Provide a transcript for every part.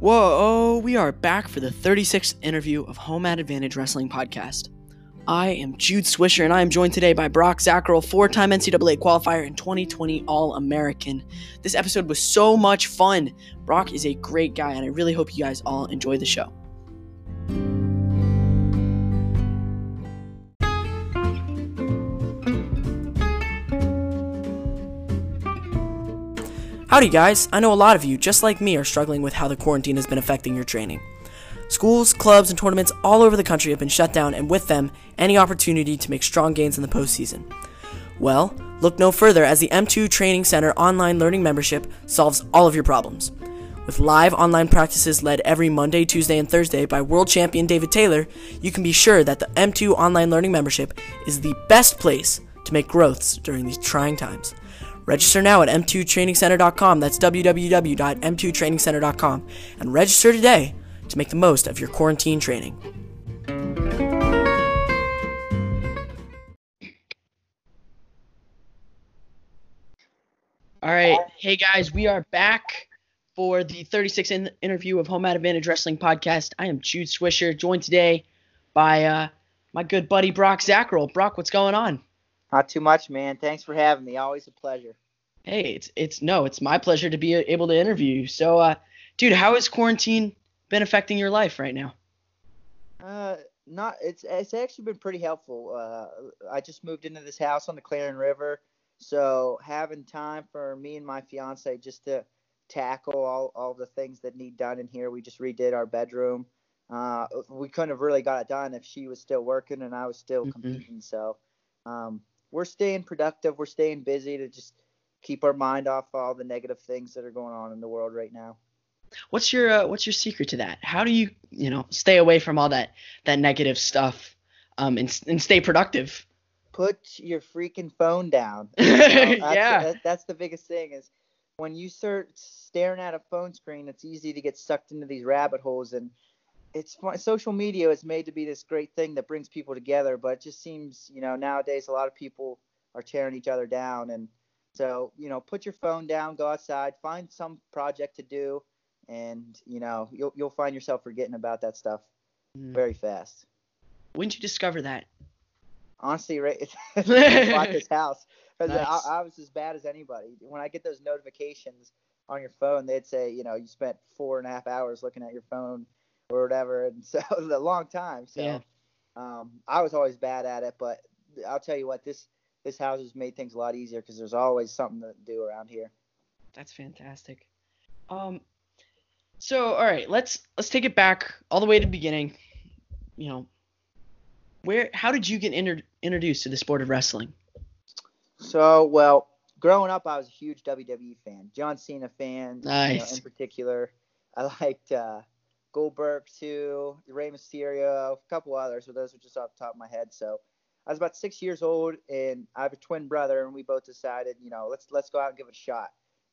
Whoa, oh, we are back for the 36th interview of Home at Advantage Wrestling Podcast. I am Jude Swisher, and I am joined today by Brock Zacherl, four time NCAA qualifier and 2020 All American. This episode was so much fun. Brock is a great guy, and I really hope you guys all enjoy the show. Howdy, guys. I know a lot of you, just like me, are struggling with how the quarantine has been affecting your training. Schools, clubs, and tournaments all over the country have been shut down, and with them, any opportunity to make strong gains in the postseason. Well, look no further as the M2 Training Center online learning membership solves all of your problems. With live online practices led every Monday, Tuesday, and Thursday by world champion David Taylor, you can be sure that the M2 online learning membership is the best place to make growths during these trying times. Register now at m2trainingcenter.com. That's www.m2trainingcenter.com. And register today to make the most of your quarantine training. All right. Hey, guys, we are back for the 36th in- interview of Home Advantage Wrestling Podcast. I am Jude Swisher, joined today by uh, my good buddy Brock Zacherl. Brock, what's going on? Not too much, man. Thanks for having me. Always a pleasure. Hey, it's it's no, it's my pleasure to be able to interview you. So, uh, dude, how has quarantine been affecting your life right now? Uh, not it's it's actually been pretty helpful. Uh, I just moved into this house on the Clarion River, so having time for me and my fiance just to tackle all all the things that need done in here. We just redid our bedroom. Uh, we couldn't have really got it done if she was still working and I was still Mhm. competing. So, um, we're staying productive. We're staying busy to just keep our mind off all the negative things that are going on in the world right now. What's your uh, what's your secret to that? How do you you know stay away from all that that negative stuff, um, and and stay productive? Put your freaking phone down. You know, that's, Yeah. that- that's the biggest thing is when you start staring at a phone screen, it's easy to get sucked into these rabbit holes. And it's fun. social media is made to be this great thing that brings people together, but it just seems, you know, nowadays a lot of people are tearing each other down. And so, you know, put your phone down, go outside, find some project to do, and you know, you'll you'll find yourself forgetting about that stuff Mm. very fast. When did you discover that? honestly, right, I bought this house Nice. I, I was as bad as anybody. When I get those notifications on your phone, they'd say, you know, you spent four and a half hours looking at your phone or whatever, and so it was a long time. So Yeah. um, I was always bad at it, but I'll tell you what, this this house has made things a lot easier because there's always something to do around here. That's fantastic. Um, so all right, let's let's take it back all the way to the beginning. You know, where how did you get inter- introduced to the sport of wrestling? So, well, growing up, I was a huge WWE fan, John Cena fan, you know, in particular. I liked uh, Goldberg too, Rey Mysterio, a couple others, but those are just off the top of my head. So, I was about six years old, and I have a twin brother, and we both decided, you know, let's let's go out and give it a shot.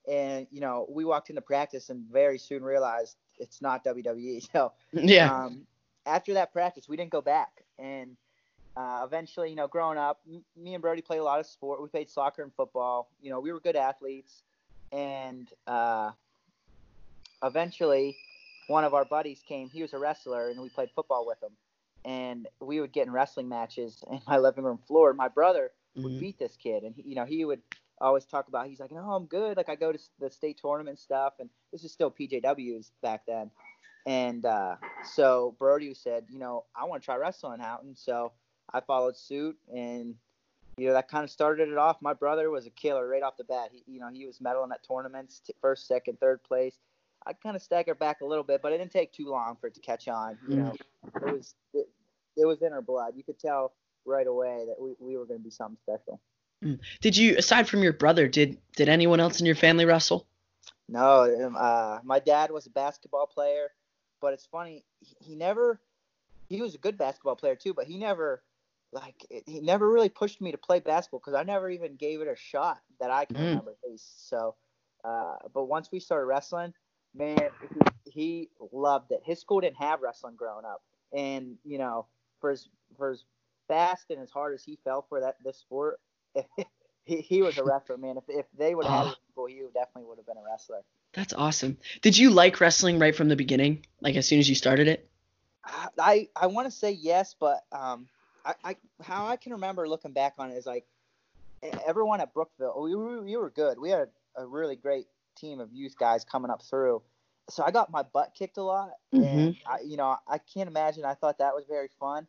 And you know, we walked into practice, and very soon realized it's not WWE. So, Yeah. um, after that practice, we didn't go back. And uh, eventually, you know, growing up, m- me and Brody played a lot of sport. We played soccer and football. You know, we were good athletes. And uh, eventually, one of our buddies came. He was a wrestler, and we played football with him. And we would get in wrestling matches in my living room floor. My brother would Mhm. beat this kid, and he, you know, he would always talk about. He's like, "No, I'm good. Like I go to the state tournament stuff, and this is still PJWs back then." And uh, so Brody said, "You know, I want to try wrestling out," and so I followed suit, and you know that kind of started it off. My brother was a killer right off the bat. He, you know, he was medaling at tournaments, t- first, second, third place. I kind of staggered back a little bit, but it didn't take too long for it to catch on. You know, it was it, it was in our blood. You could tell right away that we, we were going to be something special. Did you, aside from your brother, did did anyone else in your family wrestle? No, um, uh, my dad was a basketball player, but it's funny. He, he never. He was a good basketball player too, but he never, like, it- he never really pushed me to play basketball because I never even gave it a shot that I can Mm. remember at least. So, uh, but once we started wrestling, man, he, loved it. His school didn't have wrestling growing up, and you know, for as for as fast and as hard as he fell for that this sport, he, he was a wrestler, man. If if they would have Oh. had school, he definitely would have been a wrestler. That's awesome. Did you like wrestling right from the beginning? Like as soon as you started it? I I want to say yes, but um, I, I how I can remember looking back on it is like everyone at Brookville, we we were good. We had a really great team of youth guys coming up through. So I got my butt kicked a lot, and Mhm. I, you know I can't imagine. I thought that was very fun,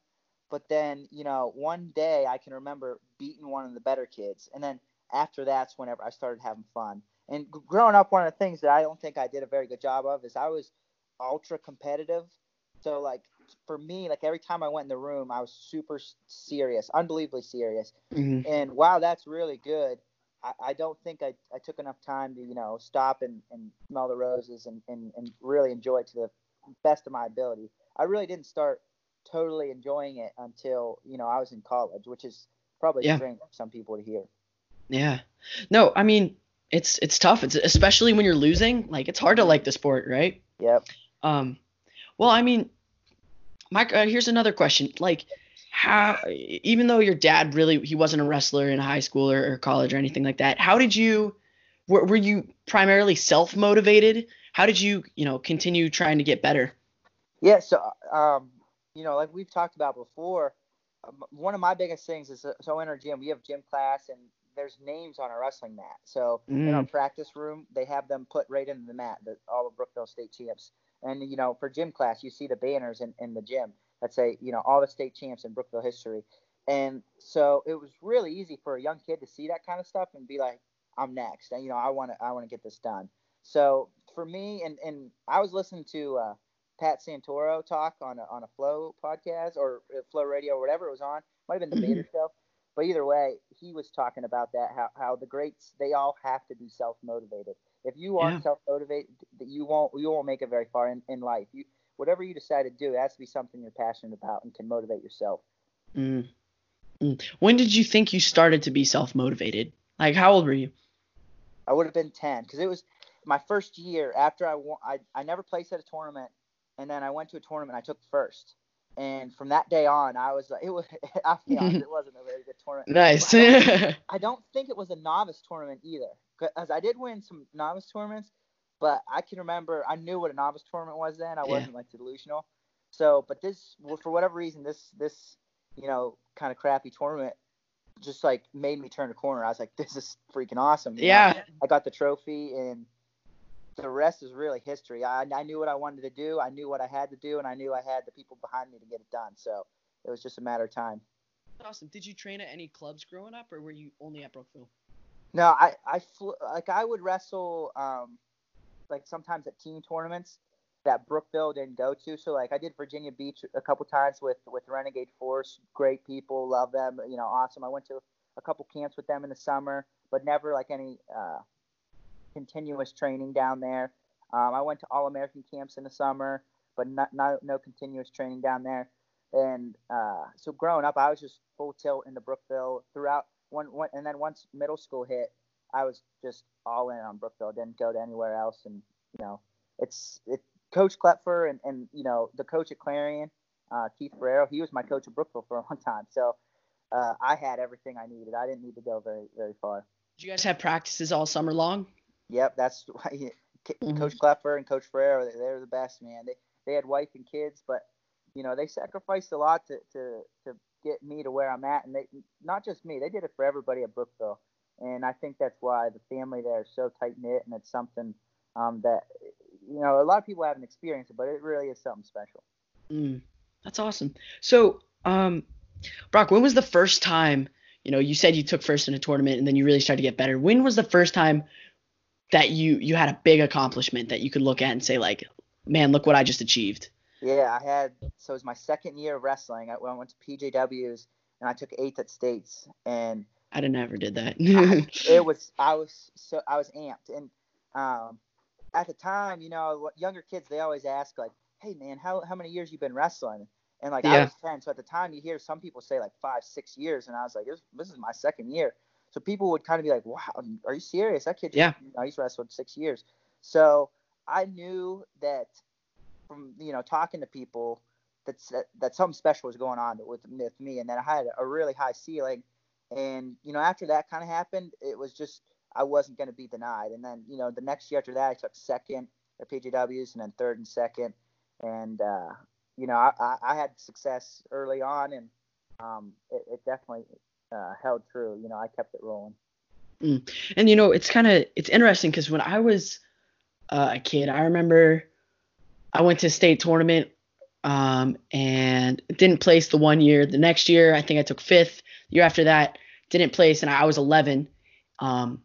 but then you know one day I can remember beating one of the better kids, and then after that's whenever I started having fun. And growing up, one of the things that I don't think I did a very good job of is I was ultra competitive. So like for me, like every time I went in the room, I was super serious, unbelievably serious. hmm And wow, that's really good. I, I don't think I, I took enough time to, you know, stop and, and smell the roses and, and, and really enjoy it to the best of my ability. I really didn't start totally enjoying it until, you know, I was in college, which is probably Yeah. strange for some people to hear. Yeah. No, I mean it's it's tough. It's especially when you're losing. Like it's hard to like the sport, right? Yep. Um, well, I mean, Mike, uh, here's another question. Like, how, even though your dad really, he wasn't a wrestler in high school or, or college or anything like that, how did you, were, were you primarily self motivated? How did you, you know, continue trying to get better? Yeah, so um, you know, like we've talked about before, um, one of my biggest things is uh, so in our gym we have gym class and there's names on our wrestling mat. So in our practice room they have them put right into the mat, the, all the Brookville state champs. And you know, for gym class you see the banners in, in the gym that say you know all the state champs in Brookville history. And so it was really easy for a young kid to see that kind of stuff and be like, I'm next, and you know I want to I want to get this done. So for me, and and I was listening to. Uh, Pat Santoro talk on a, on a Flow podcast or uh, Flow Radio or whatever it was on. Might have been the Mhm. Bader show, but either way, he was talking about that how how the greats they all have to be self motivated. If you aren't Yeah. self motivated, you won't you won't make it very far in, in life. You whatever you decide to do, it has to be something you're passionate about and can motivate yourself. Mm. Mm. When did you think you started to be self motivated? Like, how old were you? I would have been 10 because it was my first year after I won. I, I never placed at a tournament, and then I went to a tournament. I took first, and from that day on, I was like, it was. I'll be honest, it wasn't a very good tournament. Nice. I don't, I don't think it was a novice tournament either, because I did win some novice tournaments, but I can remember I knew what a novice tournament was then. I Yeah. wasn't like delusional. So, but this, for whatever reason, this this you know kind of crappy tournament just like made me turn a corner. I was like, this is freaking awesome. you know? yeah. I got the trophy, and the rest is really history. I, I knew what I wanted to do, I knew what I had to do, and I knew I had the people behind me to get it done. So it was just a matter of time. Awesome. Did you train at any clubs growing up, or were you only at Brookville? No, I I flew, like I would wrestle um like sometimes at team tournaments that Brookville didn't go to. So like I did Virginia Beach a couple times with with Renegade Force. Great people, love them. You know, awesome. I went to a couple camps with them in the summer, but never like any uh, continuous training down there. Um, I went to All American camps in the summer, but not, not no continuous training down there. And uh, so growing up, I was just full tilt into Brookville throughout one, one and then once middle school hit, I was just all in on Brookville. Didn't go to anywhere else, and you know, it's it. Coach Klepfer and, and you know the coach at Clarion, uh, Keith Ferraro, he was my coach at Brookville for a long time. So uh, I had everything I needed. I didn't need to go very very far. Did you guys have practices all summer long? Yep, that's why he- Mhm. Coach Klepfer and Coach Ferraro. they- They're the best, man. They they had wife and kids, but you know they sacrificed a lot to to to get me to where I'm at, and they not just me. They did it for everybody at Brookville, and I think that's why the family there is so tight knit, and it's something um, that you know a lot of people haven't experienced it, but it really is something special. Mm, that's awesome. So, um, Brock, when was the first time? You know, you said you took first in a tournament, and then you really started to get better. When was the first time that you you had a big accomplishment that you could look at and say like, man, look what I just achieved? Yeah, I had so it was my second year of wrestling. I, I went to PJWs and I took eighth at states, and I didn't ever did that. it was I was so I was amped. And um at the time you know younger kids they always ask like hey man how how many years you been wrestling? And like I was 10 so at the time you hear some people say like five six years. And I was like this, this is my second year. So people would kind of be like wow are you serious? That kid just, Yeah. you know, he's wrestled six years. So I knew that from you know talking to people that's that, that something special was going on with, with me. And then I had a really high ceiling And you know, after that kind of happened, it was just I wasn't going to be denied. And then you know, the next year after that, I took second at PJWs and then third and second. And uh, you know, I, I had success early on, and um, it, it definitely uh, held true. You know, I kept it rolling. Mm. And you know, it's kind of it's interesting because when I was uh, a kid, I remember I went to state tournament um, and didn't place the one year. The next year, I think I took fifth. The year after that, didn't place, and I was 11. Um,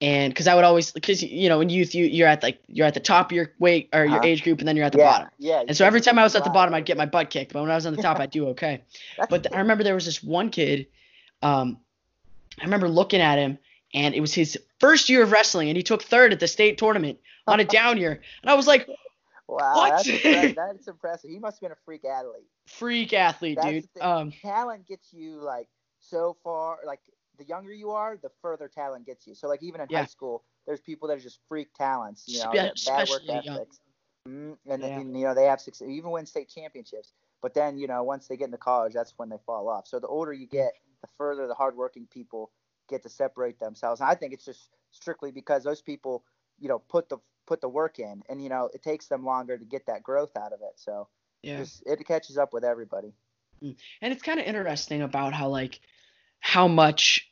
and because I would always, because you know, in youth, you you're at like you're at the top of your weight or your uh, age group, and then you're at the yeah, bottom. Yeah. And so every time I was at the bottom, I'd get my butt kicked. But when I was on the top, I'd do okay. but I remember there was this one kid. Um, I remember looking at him, and it was his first year of wrestling, and he took third at the state tournament on a down year, and I was like, Wow? That's, impressive. that's impressive. He must have been a freak athlete. freak athlete, That's dude. Um, talent gets you like so far. Like the younger you are, the further talent gets you. So like even in Yeah. high school, there's people that are just freak talents. You know, Spe- bad work ethics. Mm, and, Yeah. and you know they have success, even win state championships. But then you know once they get into college, that's when they fall off. So the older you get, the further the hardworking people get to separate themselves. And I think it's just strictly because those people, you know, put the put the work in, and you know it takes them longer to get that growth out of it. So yeah. it catches up with everybody. And it's kind of interesting about how like how much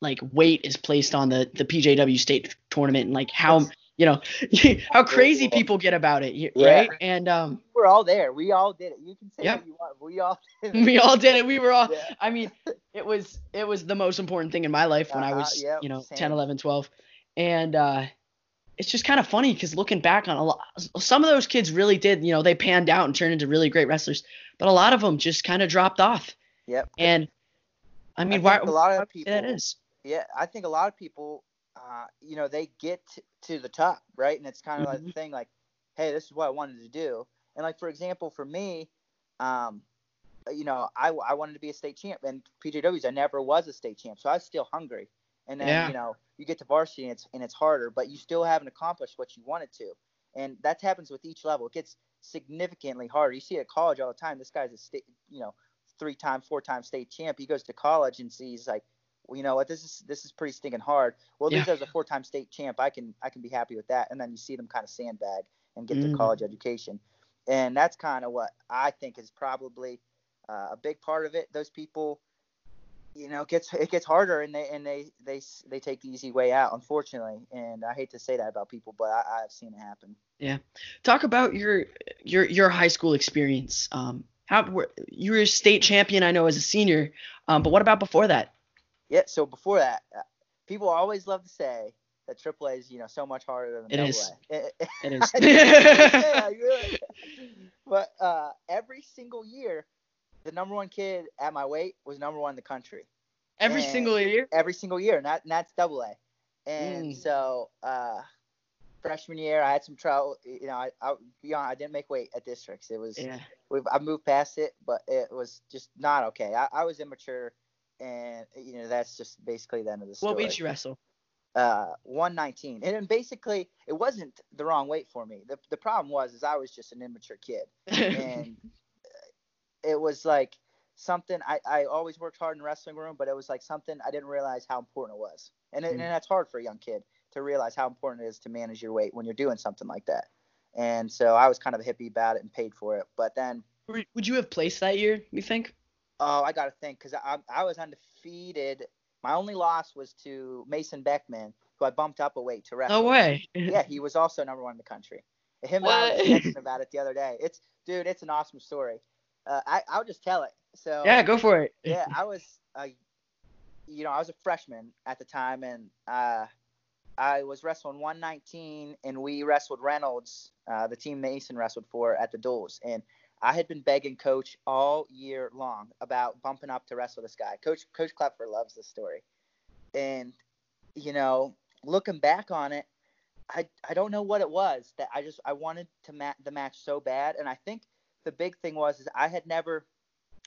like weight is placed on the the PJW state tournament and like how you know how crazy people get about it, y- Yeah. right? And um We're all there. We all did it. You can say Yep. what you want. We all did it. we all did it. We were all Yeah. I mean, it was it was the most important thing in my life when I Uh-huh, was, yep, you know, same. 10, 11, 12. And uh it's just kind of funny because looking back on a lot, some of those kids really did, you know, they panned out and turned into really great wrestlers, but a lot of them just kind of dropped off. Yep. And I mean, think why? a lot of why would you say that people- is. Yeah, I think a lot of people, uh, you know, they get t- to the top, right? And it's kind of like Mhm. the thing, like, hey, this is what I wanted to do. And like for example, for me, um, you know, I, I wanted to be a state champ, and PJWs, I never was a state champ, so I was still hungry. And then Yeah. you know, you get to varsity, and it's and it's harder, but you still haven't accomplished what you wanted to. And that happens with each level. It gets significantly harder. You see it at college all the time. This guy's a state, you know, three-time, four-time state champ. He goes to college and sees like well, you know what, this is this is pretty stinking hard. Well, at least Yeah. as a four-time state champ, I can I can be happy with that. And then you see them kind of sandbag and get Mm. their college education, and that's kind of what I think is probably uh, a big part of it. Those people, you know, it gets it gets harder, and they and they they they take the easy way out, unfortunately. And I hate to say that about people, but I, I've seen it happen. Yeah, talk about your your your high school experience. Um, how were- you were a state champion, I know, as a senior. Um, but what about before that? Yeah. So before that, uh, people always love to say that AAA is you know so much harder than It AA. is. It- It is. yeah, really. But uh, every single year, the number one kid at my weight was number one in the country. Every And- single year. Every single year, and, that, and that's double A. And Mm. so uh, freshman year, I had some trouble. You know, I, I be honest, I didn't make weight at districts. It was Yeah. we've, I moved past it, but it was just not okay. I, I was immature, and you know that's just basically the end of the story What weight you wrestle? uh 119 and then basically it wasn't the wrong weight for me the, the problem was is i was just an immature kid and it was like something I, I always worked hard in the wrestling room but it was like something i didn't realize how important it was and, it, Mm. and that's hard for a young kid to realize how important it is to manage your weight when you're doing something like that and so i was kind of a hippie about it and paid for it but then Would you have placed that year? You think? oh i gotta think because I, I was undefeated my only loss was to mason beckman who i bumped up a weight to wrestle No way. yeah, he was also number one in the country. Him and I What? was texting about it the other day. It's dude, it's an awesome story. Uh, I I'll just tell it. So yeah, go for it. yeah, I was uh, you know I was a freshman at the time, and uh, I was wrestling 119, and we wrestled Reynolds, uh, the team Mason wrestled for at the duels, and I had been begging Coach all year long about bumping up to wrestle this guy. Coach Coach Klepfer loves this story, and you know, looking back on it, I I don't know what it was that I just I wanted to match the match so bad, and I think the big thing was is I had never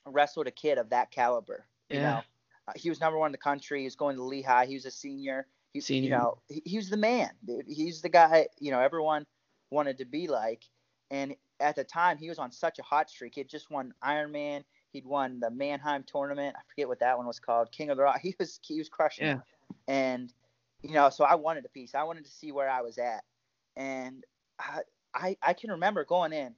wrestled a kid of that caliber. You Yeah. know, uh, he was number one in the country. He was going to Lehigh. He was a senior. He, Senior. You know, he, he was the man. Dude. He's the guy. You know, everyone wanted to be like. And at the time, he was on such a hot streak. He had just won Ironman. He'd won the Manheim tournament. I forget what that one was called. King of the Rock. He was he was crushing. Yeah. And you know, so I wanted a piece. I wanted to see where I was at. And I I, I can remember going in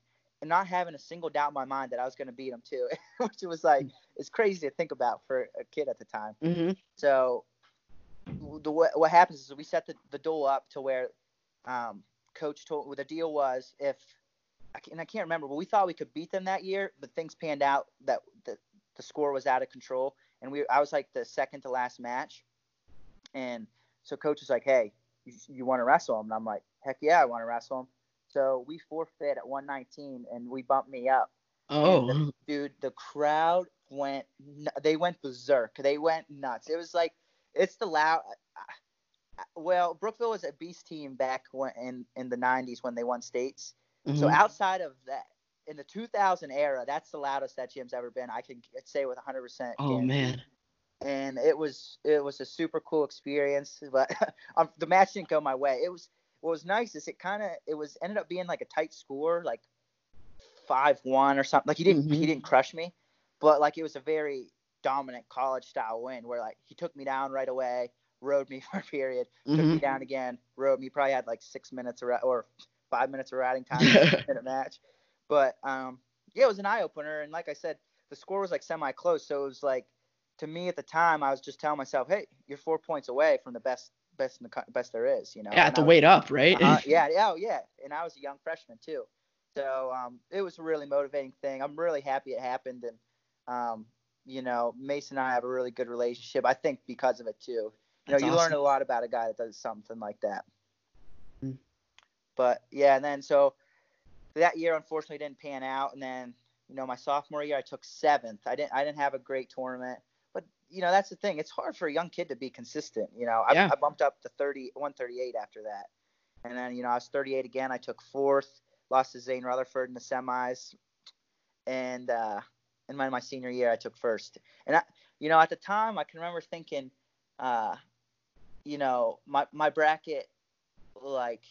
not having a single doubt in my mind that I was going to beat him too, which was like it's crazy to think about for a kid at the time. Mm-hmm. So the what happens is we set the, the duel up to where um, coach told what the deal was if and I can't remember, but we thought we could beat them that year, but things panned out that the, the score was out of control, and we I was like the second to last match, and so coach was like, hey, you, you want to wrestle him? And I'm like, heck yeah, I want to wrestle him. So we forfeit at 119, and we bumped me up. Oh. dude the crowd went, they went berserk. They went nuts. It was like it's the loud well brookville was a beast team back when in in the 90s when they won states. So Mhm. outside of that in the 2000 era that's the loudest that gym's ever been. I can say with 100% Oh man. and it was it was a super cool experience but um, the match didn't go my way. It was what was nice is it kind of it was ended up being like a tight score like five one or something like he didn't Mhm. he didn't crush me but like it was a very dominant college style win where like he took me down right away rode me for a period took me Mhm. down again rode me probably had like six minutes of, ra- or five minutes of riding time in a match but um yeah it was an eye-opener and like i said the score was like semi-close so it was like to me at the time i was just telling myself hey you're four points away from the best best in the co- best there is you know Yeah, I was- wait up, right? uh, yeah, yeah, oh, yeah. And I was a young freshman too, so um, it was a really motivating thing. I'm really happy it happened, and um, you know, Mason and I have a really good relationship. I think because of it too. You That's know, you learn a lot about a guy that does something like that. Mm. But yeah, and then so that year unfortunately didn't pan out, and then you know my sophomore year I took seventh. I didn't I didn't have a great tournament, you know that's the thing. It's hard for a young kid to be consistent. You know, I, Yeah. I bumped up to 30 138 after that, and then you know I was 38 again. I took fourth, lost to Zain Retherford in the semis, and uh, in my my senior year I took first. And I, you know, at the time I can remember thinking, uh, you know, my my bracket like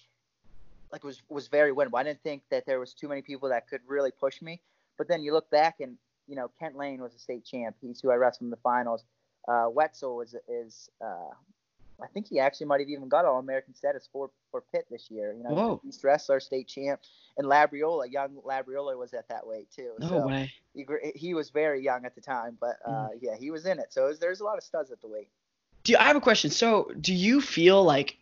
like was was very winnable. I didn't think that there was too many people that could really push me. But then you look back and you know Kent Lane was a state champ. He's who I wrestled in the finals. Uh, Wetzel was is uh, I think he actually might have even got All American status for for Pitt this year. You know, Whoa. East wrestler, state champ, and Labriola, young Labriola was at that weight too. No so way. he, he was very young at the time, but uh, yeah, he was in it. So it was, there's a lot of studs at the weight. Do you, I have a question? So, do you feel like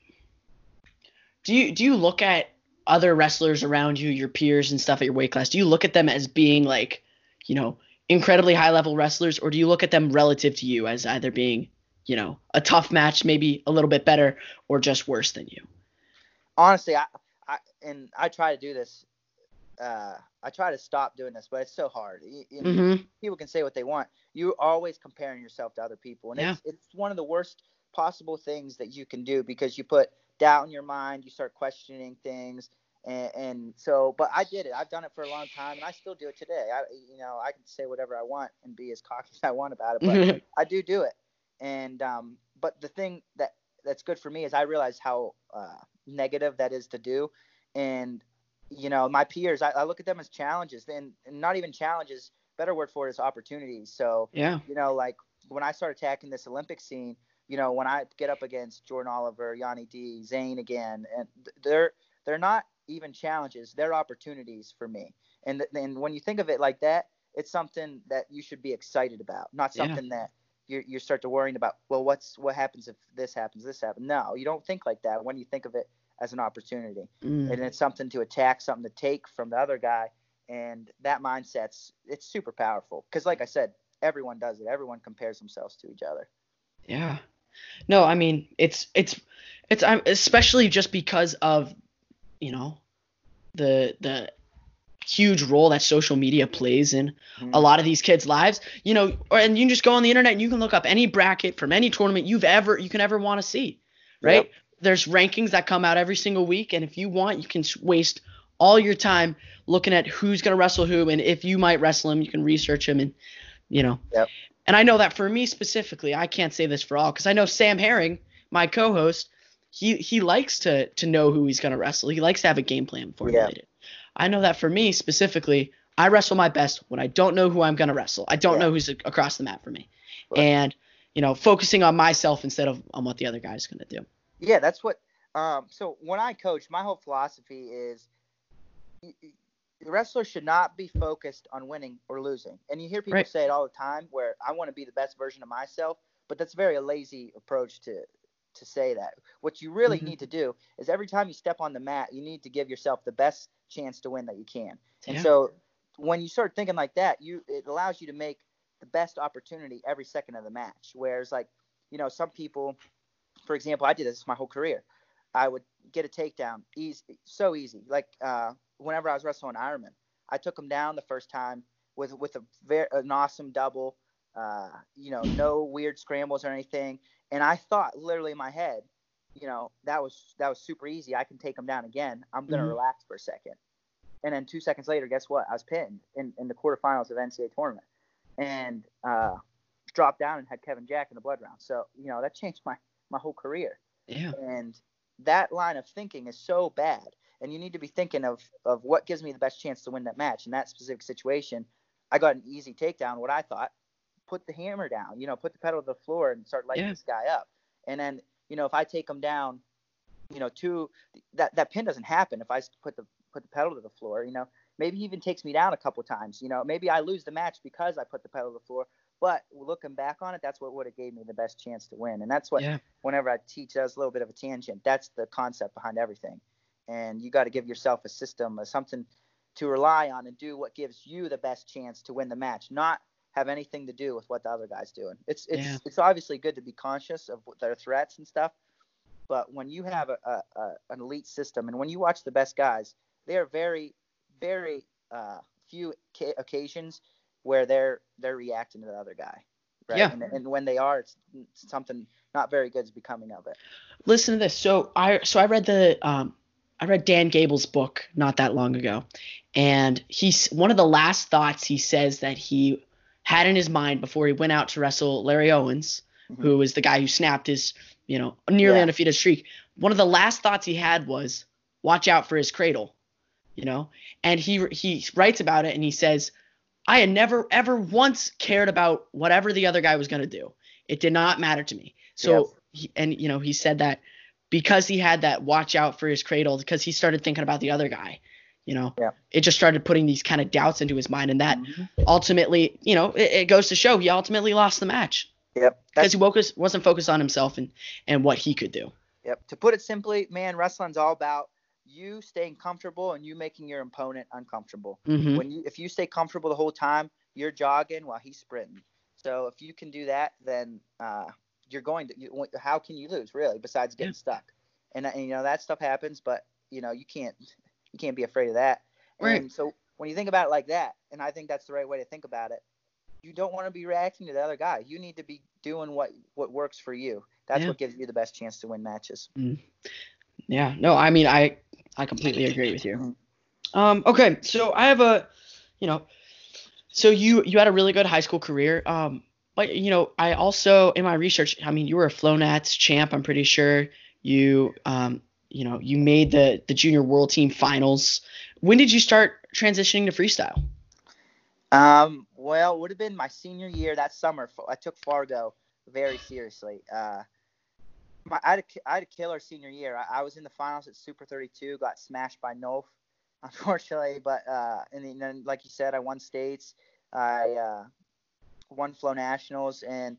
do you do you look at other wrestlers around you, your peers and stuff at your weight class? Do you look at them as being like, you know, incredibly high level wrestlers, or do you look at them relative to you as either being, you know, a tough match, maybe a little bit better, or just worse than you? honestly, I, I and I try to do this. Uh, I try to stop doing this, but it's so hard. You- you- Mm-hmm. People can say what they want. You're always comparing yourself to other people, and it's it's one of the worst possible things that you can do because you put doubt in your mind. You start questioning things, and, and so. But I did it. I've done it for a long time, and I still do it today. I, you know, I can say whatever I want and be as cocky as I want about it, but I do do it. And um, but the thing that that's good for me is I realize how uh, negative that is to do, and you know my peers, I, I look at them as challenges, and, and not even challenges. Better word for it is opportunities. So yeah. you know, like when I start attacking this Olympic scene, you know, when I get up against Jordan Oliver, Yianni D, Zain again, and they're they're not even challenges; they're opportunities for me. And th- and when you think of it like that, it's something that you should be excited about, not Yeah. something that you you start to worrying about. Well, what's what happens if this happens, this happens? No, you don't think like that when you think of it as an opportunity Mm. and it's something to attack, something to take from the other guy, and that mindset's it's super powerful. Because like I said, everyone does it. Everyone compares themselves to each other. Yeah. No, I mean it's it's it's I'm especially just because of you know the the huge role that social media plays in Mhm. a lot of these kids' lives. You know, or and you can just go on the internet and you can look up any bracket from any tournament you've ever you can ever want to see, right? Yep. There's rankings that come out every single week, and if you want, you can waste all your time looking at who's gonna wrestle who, and if you might wrestle him, you can research him, and you know. Yep. And I know that for me specifically, I can't say this for all because I know Sam Herring, my co-host, he he likes to to know who he's gonna wrestle. He likes to have a game plan formulated. I know that for me specifically, I wrestle my best when I don't know who I'm gonna wrestle. I don't Yeah. know who's a- across the map for me, Right. and you know, focusing on myself instead of on what the other guy's gonna do. Yeah, that's what. Um, so when I coach, my whole philosophy is the wrestler should not be focused on winning or losing. And you hear people Right. say it all the time, where I want to be the best version of myself, but that's very a very lazy approach to to say that. What you really Mhm. need to do is every time you step on the mat, you need to give yourself the best chance to win that you can. And Yeah. so when you start thinking like that, you it allows you to make the best opportunity every second of the match. Whereas like, you know, some people, for example, I did this my whole career. I would get a takedown, easy, so easy. Like uh, whenever I was wrestling Ironman, I took him down the first time with with a very an awesome double. Uh, you know, no weird scrambles or anything. And I thought literally in my head, you know, that was that was super easy. I can take him down again. I'm gonna Mhm. relax for a second. And then two seconds later, guess what? I was pinned in, in the quarterfinals of NCAA tournament, and uh, dropped down and had Kevin Jack in the blood round. So you know that changed my my whole career. Yeah. And that line of thinking is so bad. And you need to be thinking of, of what gives me the best chance to win that match. In that specific situation, I got an easy takedown, what I thought, put the hammer down, you know, put the pedal to the floor and start lighting Yeah. this guy up. And then, you know, if I take him down, you know, two, that, that pin doesn't happen if I put the, put the pedal to the floor, you know, maybe he even takes me down a couple times, you know, maybe I lose the match because I put the pedal to the floor. But looking back on it, that's what would have gave me the best chance to win. And that's what Yeah. whenever I teach, that's a little bit of a tangent. That's the concept behind everything. And you got to give yourself a system, or something to rely on and do what gives you the best chance to win the match, not have anything to do with what the other guy's doing. It's it's Yeah. it's obviously good to be conscious of their threats and stuff, but when you have a, a, a an elite system and when you watch the best guys, they are very very uh, few ca- occasions where they're they're reacting to the other guy. Right? Yeah. And, and when they are, it's something not very good is becoming of it. listen to this. So I so I read the um I read Dan Gable's book not that long ago, and he's one of the last thoughts he says that he had in his mind before he went out to wrestle Larry Owings, Mhm. who was the guy who snapped his you know nearly Yeah. undefeated streak. One of the last thoughts he had was watch out for his cradle, you know, and he he writes about it and he says. I had never ever once cared about whatever the other guy was going to do. It did not matter to me. So, he, and you know, he said that because he had that watch out for his cradle, because he started thinking about the other guy, you know, Yeah. it just started putting these kind of doubts into his mind. And that Mhm. ultimately, you know, it, it goes to show he ultimately lost the match Yep. because he focused, wasn't focused on himself and, and what he could do. yep. To put it simply, man, wrestling's all about you staying comfortable and you making your opponent uncomfortable. hmm When you if you stay comfortable the whole time, you're jogging while he's sprinting. So if you can do that, then uh, you're going to. You, how can you lose really? Besides getting Yeah. stuck, and, and you know that stuff happens, but you know you can't you can't be afraid of that. Right. And so when you think about it like that, and I think that's the right way to think about it, you don't want to be reacting to the other guy. You need to be doing what what works for you. That's Yeah. what gives you the best chance to win matches. Yeah, no, I mean, I I completely agree with you. Mhm. Um, okay, so I have a, you know, so you you had a really good high school career. Um, but you know, I also in my research, I mean, you were a Flonats champ. I'm pretty sure you um you know you made the the junior world team finals. When did you start transitioning to freestyle? Um, well, it would have been my senior year that summer. I took Fargo very seriously. Uh, my, I, had a, had a killer senior year. I, I was in the finals at Super 32, got smashed by Nolf, unfortunately. But uh, and then, like you said, I won states. I uh, won Flow Nationals, and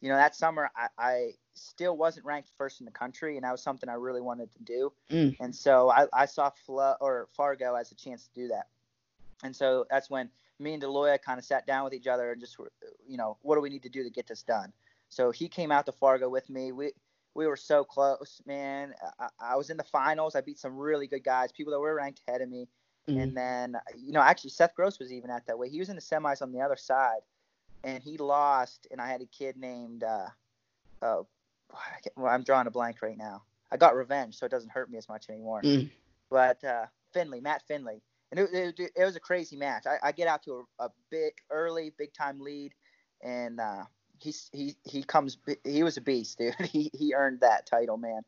you know that summer I, I still wasn't ranked first in the country, and that was something I really wanted to do. Mm. And so I, I saw Flo, or Fargo as a chance to do that. And so that's when me and Deloya kind of sat down with each other and just, you know, what do we need to do to get this done? So he came out to Fargo with me. We we were so close, man. I, I was in the finals. I beat some really good guys, people that were ranked ahead of me. Mhm. And then, you know, actually Seth Gross was even at that way. He was in the semis on the other side, and he lost. And I had a kid named, uh, oh, I well, i'm drawing a blank right now. I got revenge, so it doesn't hurt me as much anymore. Mm. But uh, Findlay, Matt Findlay, and it, it, it was a crazy match. I, I get out to a, a big early, big time lead, and uh, he's he he comes. He was a beast, dude. He he earned that title, man.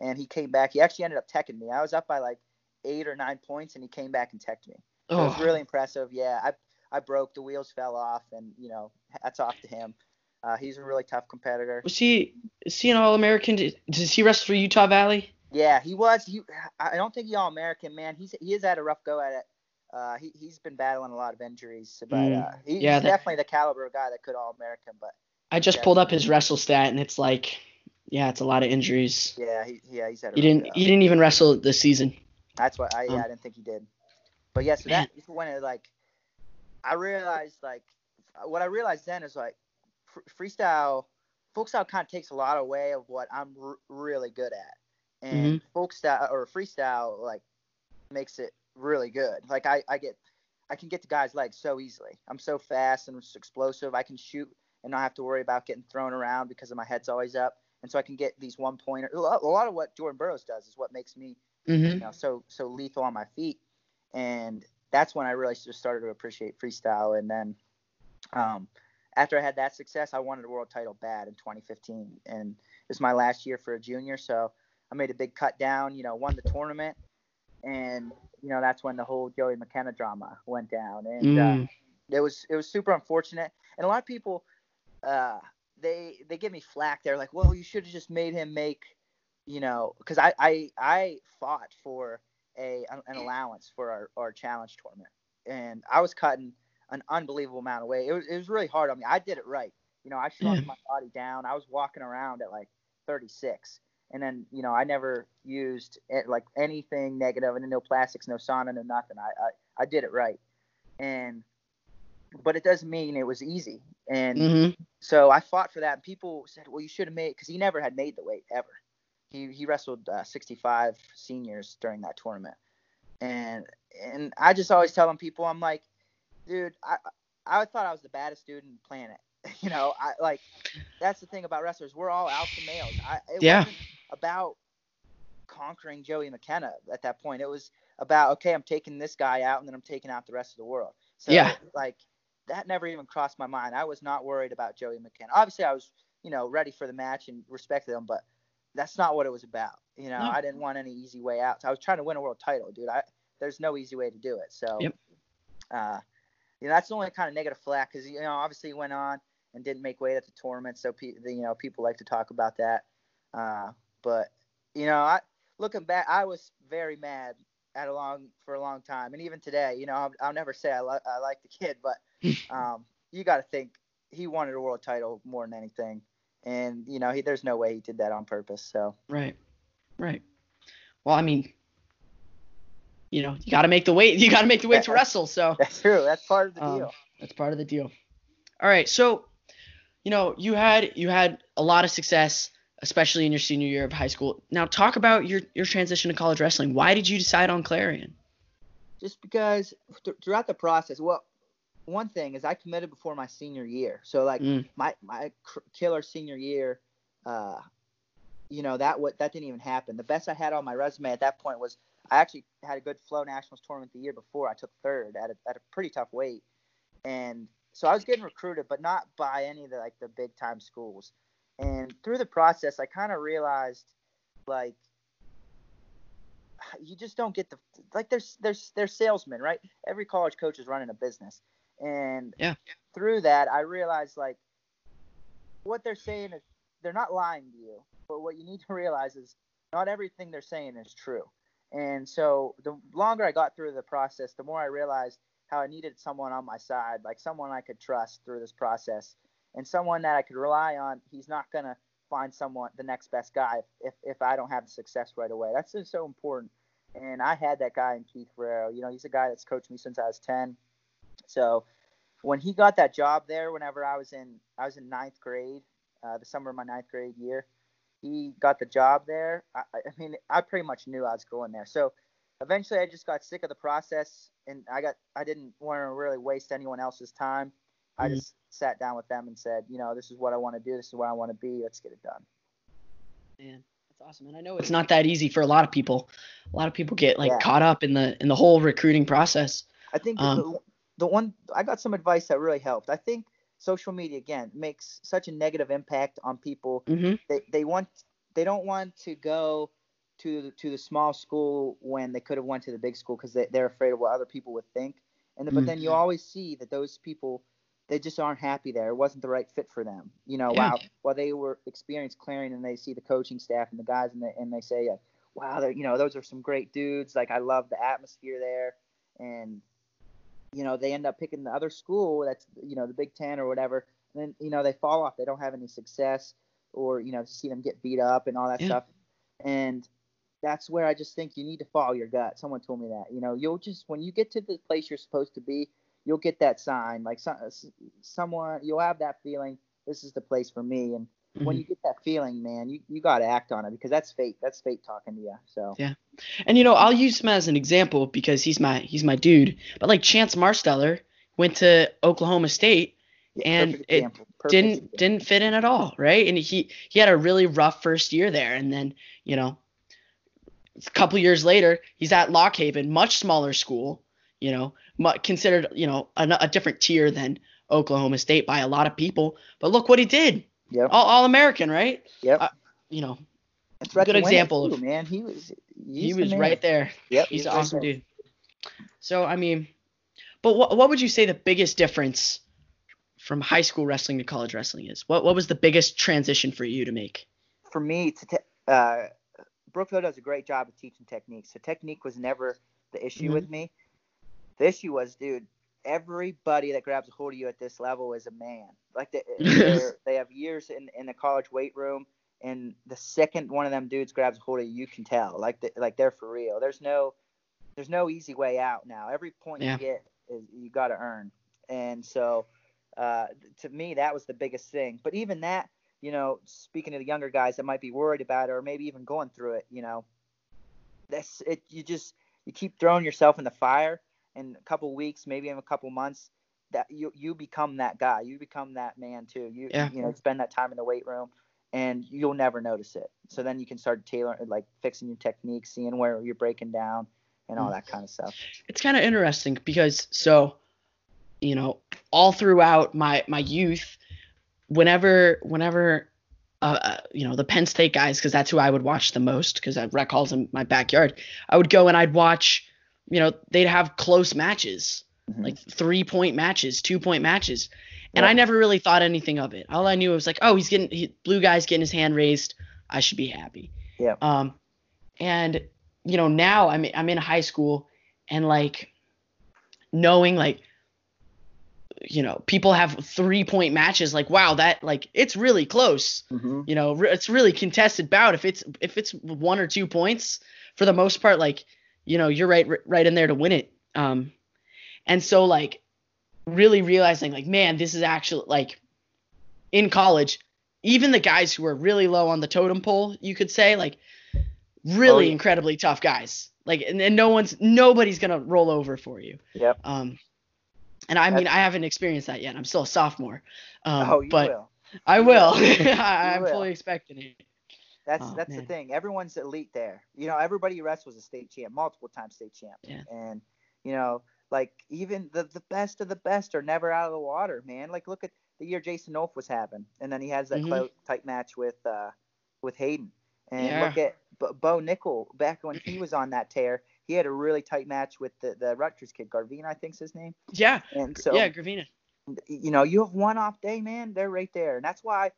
And he came back. He actually ended up teching me. I was up by like eight or nine points, and he came back and teched me. It was Oh. really impressive. Yeah, I I broke. The wheels fell off, and you know, hats off to him. Uh, he's a really tough competitor. Was he is he an All American? Did, does he wrestle for Utah Valley? Yeah, he was. He, I don't think he all American, man. He's he has had a rough go at it. Uh, he he's been battling a lot of injuries, but Mm, uh, he, yeah, he's that- definitely the caliber of guy that could all American. But I just Yeah. pulled up his WrestleStat, and it's like, yeah, it's a lot of injuries. yeah, he yeah he's had. A He didn't go. he didn't even wrestle this season. That's what I yeah Um, I didn't think he did. But yeah, so Man. that when it like I realized like what I realized then is like fr- freestyle folk style kind of takes a lot away of what I'm r- really good at, and folk style or freestyle like makes it really good. Like I I get I can get the guy's legs so easily. I'm so fast and explosive. I can shoot and not have to worry about getting thrown around because of my head's always up. And so I can get these one pointer. A lot a lot of what Jordan Burroughs does is what makes me Mm-hmm. you know, so so lethal on my feet. And that's when I really just started to appreciate freestyle. And then um, after I had that success, I wanted a world title bad in 2015, and it was my last year for a junior. So I made a big cut down. You know, won the tournament, and you know that's when the whole Joey McKenna drama went down. And uh, Mm. it was it was super unfortunate and a lot of people uh they they give me flack they're like well you should have just made him make you know because I, I i fought for a an allowance for our, our challenge tournament. And i was cutting an unbelievable amount of weight. It was, it was really hard on me. I did it right. You know i shrunk my body down. I was walking around at like 36 and then you know i never used it, like anything negative and no plastics no sauna no nothing. I i, I did it right. And but it doesn't mean it was easy. And Mm-hmm. so I fought for that. And people said, well, you should have made, because he never had made the weight ever. He, he wrestled uh, 65 seniors during that tournament. And and I just always tell them people, I'm like, dude, I I thought I was the baddest dude in the planet. you know, I like that's the thing about wrestlers. We're all alpha males. I, it Yeah. wasn't about conquering Joey McKenna at that point. It was about okay, I'm taking this guy out, and then I'm taking out the rest of the world. So Yeah. like that never even crossed my mind. I was not worried about Joey McKenna. Obviously, I was you know ready for the match and respected him, but that's not what it was about. You know, No. I didn't want any easy way out. I was trying to win a world title, dude. I there's no easy way to do it. So, Yep. uh, you know, that's the only kind of negative flack because you know obviously he went on and didn't make weight at the tournament, so pe- you know people like to talk about that. Uh, but you know, I looking back, I was very mad at a long for a long time, and even today, you know, I'll, I'll never say I, li- I like the kid, but um, you got to think he wanted a world title more than anything, and you know, he there's no way he did that on purpose. So Right. Right. Well, I mean, you know, you got to make the weight. You got to make the weight to wrestle. So that's true. That's part of the Um, deal. that's part of the deal. All right. So, you know, you had you had a lot of success, especially in your senior year of high school. Now, talk about your your transition to college wrestling. Why did you decide on Clarion? just because th- throughout the process, well, one thing is I committed before my senior year. So like Mm. my my cr- killer senior year, uh, you know that what that didn't even happen. The best I had on my resume at that point was I actually had a good Flow Nationals tournament the year before. I took third at a, at a pretty tough weight, and so I was getting recruited, but not by any of the like the big time schools. And through the process, I kind of realized like you just don't get the like there's there's there's salesmen right every college coach is running a business and Yeah. through that i realized like what they're saying is they're not lying to you but what you need to realize is not everything they're saying is true and so the longer i got through the process the more i realized how i needed someone on my side like someone i could trust through this process and someone that i could rely on he's not going to find someone the next best guy if, if i don't have the success right away that's just so important and I had that guy in Keith Ferraro. You know, he's a guy that's coached me since I was 10. So when he got that job there, whenever I was in, I was in ninth grade, uh, the summer of my ninth grade year, he got the job there. I, I mean, I pretty much knew I was going there. So eventually, I just got sick of the process, and I got, I didn't want to really waste anyone else's time. I Mhm. just sat down with them and said, you know, this is what I want to do. This is what I want to be. Let's get it done. Man, that's awesome. And I know it's not that easy for a lot of people. A lot of people get like Yeah. caught up in the in the whole recruiting process. I think Um, the, one I got some advice that really helped. I think social media again makes such a negative impact on people. Mm-hmm. They they want they don't want to go to the, to the small school when they could have went to the big school because they, they're afraid of what other people would think. And but then you Mhm. always see that those people they just aren't happy there. It wasn't the right fit for them. You know, Yeah. while while they were experienced Clarion and they see the coaching staff and the guys and they, and they say, wow, you know, those are some great dudes. Like I love the atmosphere there, and you know they end up picking the other school that's you know the Big Ten or whatever. And then you know they fall off. They don't have any success, or you know to see them get beat up and all that Yeah. stuff. And that's where I just think you need to follow your gut. Someone told me that. You know, you'll just when you get to the place you're supposed to be, you'll get that sign. Like some, someone, you'll have that feeling. This is the place for me. And when Mhm. you get that feeling, man, you, you got to act on it because that's fate. That's fate talking to you. So Yeah. And you know, I'll use him as an example because he's my he's my dude. But like Chance Marsteller went to Oklahoma State And it didn't example. didn't fit in at all, right? And he he had a really rough first year there, and then you know, a couple years later, he's at Lock Haven, much smaller school, you know, considered you know a, a different tier than Oklahoma State by a lot of people. But look what he did, Yep. all, all American, right? Yep. uh, You know, And threat good to win it, example too, of- man. He was. he he's the was right there. Yep. He's was an right awesome there. dude. So I mean, but what what would you say the biggest difference from high school wrestling to college wrestling is? What what was the biggest transition for you to make? for me to te- uh, Brookville does a great job of teaching technique. So technique was never the issue Mhm. with me. The issue was, dude, everybody that grabs a hold of you at this level is a man. Like they, they're- have years in, in the college weight room, and the second one of them dudes grabs a hold of you, you can tell. Like they, like they're for real. There's no there's no easy way out now. Every point Yeah. you get is you got to earn. And so uh, to me, that was the biggest thing. But even that, you know, speaking to the younger guys that might be worried about it or maybe even going through it, you know, that's it. You just you keep throwing yourself in the fire, and a couple weeks, maybe in a couple months, that you you become that guy. You become that man too. You Yeah. you know spend that time in the weight room, and you'll never notice it. So then you can start tailoring, like fixing your technique, seeing where you're breaking down, and all Mm. that kind of stuff. It's kind of interesting because so, you know, all throughout my my youth, whenever whenever uh, uh, you know the Penn State guys, because that's who I would watch the most, because I Rec Hall's in my backyard. I would go and I'd watch, you know, they'd have close matches, Mhm. like three point matches, two point matches, and Yeah. I never really thought anything of it. All I knew was like, oh, he's getting he, blue guy's getting his hand raised. I should be happy. Yeah. Um, and you know now I'm I'm in high school and like knowing like you know people have three point matches like wow that like it's really close Mm-hmm. you know re- it's really contested bout if it's if it's one or two points for the most part like you know you're right right in there to win it um and so like really realizing like man this is actually like in college even the guys who are really low on the totem pole you could say like really yeah. incredibly tough guys like and, and no one's nobody's gonna roll over for you Yep. um and i mean That's- i haven't experienced that yet i'm still a sophomore um oh, you but will. i will. I, i'm will. fully expecting it That's Oh, that's the thing. Everyone's elite there. You know, everybody who wrestles a state champ, multiple time state champ. Yeah. And you know, like even the the best of the best are never out of the water, man. Like look at the year Jason Nolf was having, and then he has that Mhm. tight match with uh with Hayden. And Yeah. look at Bo, Bo Nickal back when he was on that tear. He had a really tight match with the the Rutgers kid, Garvin, I think's his name. yeah And so yeah gravina you know, you have one off day, man, they're right there. And that's why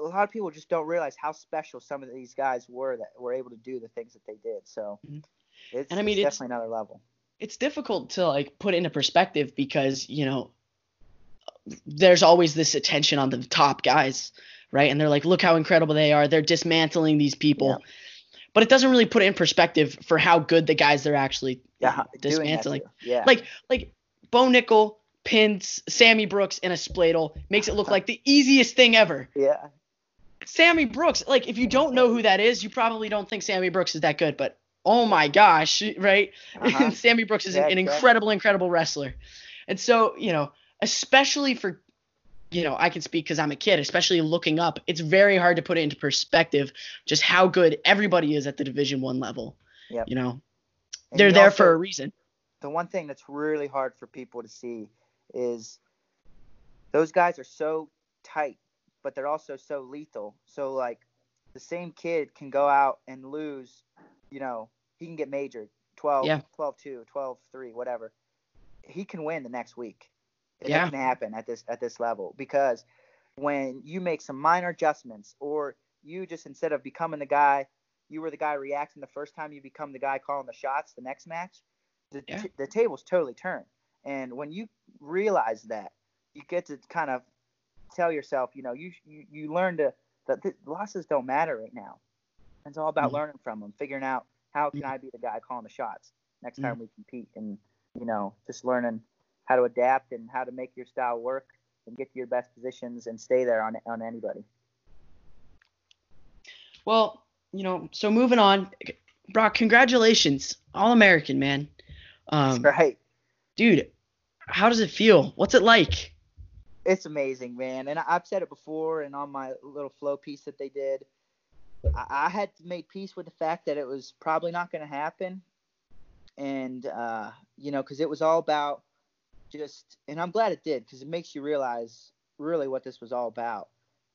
a lot of people just don't realize how special some of these guys were that were able to do the things that they did. So Mhm. it's, And I mean, it's it's- definitely another level. it's difficult to like put into perspective because you know there's always this attention on the top guys right and they're like look how incredible they are they're dismantling these people Yeah. but it doesn't really put it in perspective for how good the guys they're actually Yeah, dismantling. Yeah. like like Bo Nickal pins Sammy Brooks in a spladle makes it look like the easiest thing ever yeah. Sammy Brooks, like if you don't know who that is, you probably don't think Sammy Brooks is that good, but oh my gosh, right? Uh-huh. Sammy Brooks is Yeah, an, an incredible, incredible wrestler. And so, you know, especially for, you know, I can speak because I'm a kid, especially looking up, it's very hard to put it into perspective just how good everybody is at the Division One level. Yep. You know, And they're you there also- for a reason. the one thing that's really hard for people to see is those guys are so tight, but they're also so lethal. So like the same kid can go out and lose, you know, he can get majored 12, Yeah. 12 2, 12 3, whatever. He can win the next week. Yeah. It can happen at this at this level because when you make some minor adjustments or you just instead of becoming the guy you were the guy reacting the first time you become the guy calling the shots the next match the, Yeah. t- the tables totally turn and when you realize that you get to kind of tell yourself you know you you, you learn to that the losses don't matter right now it's all about Mhm. learning from them figuring out how can i be the guy calling the shots next Mhm. time we compete and you know just learning how to adapt and how to make your style work and get to your best positions and stay there on on anybody Well, you know, so moving on, Brock, congratulations, All American, man. Um, right dude, how does it feel? What's it like? It's amazing, man. And I've said it before, and on my little Flo piece that they did, I, I had made peace with the fact that it was probably not going to happen, and uh, you know, because it was all about just, and I'm glad it did, because it makes you realize really what this was all about,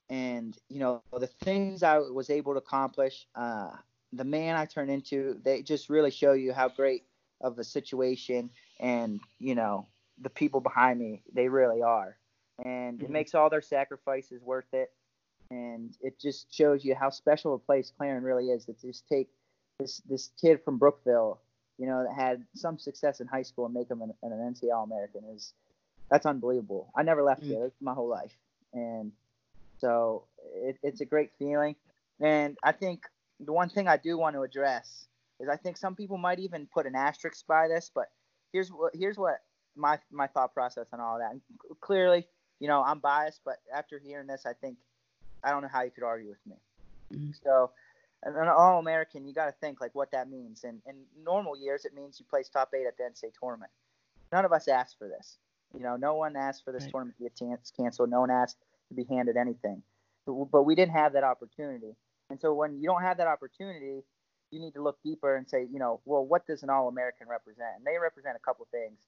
and you know, the things I was able to accomplish, uh, the man I turned into, they just really show you how great of a situation, and you know, the people behind me, they really are and it Mhm. makes all their sacrifices worth it. And it just shows you how special a place Clarion really is. To just take this this kid from Brookville, you know, that had some success in high school and make him an, an NCAA American is that's unbelievable. I never left Mm. there my whole life, and so it, it's a great feeling. And I think the one thing I do want to address is I think some people might even put an asterisk by this, but here's what here's what my my thought process on all that. And clearly, you know, I'm biased, but after hearing this, I think I don't know how you could argue with me. Mhm. So, an an All American, you got to think like what that means. And in normal years, it means you place top eight at the NCAA tournament. None of us asked for this. You know, no one asked for this Right. tournament to get chance canceled. No one asked to be handed anything. But, but we didn't have that opportunity. And so when you don't have that opportunity, you need to look deeper and say, you know, well, what does an All American represent? And they represent a couple things.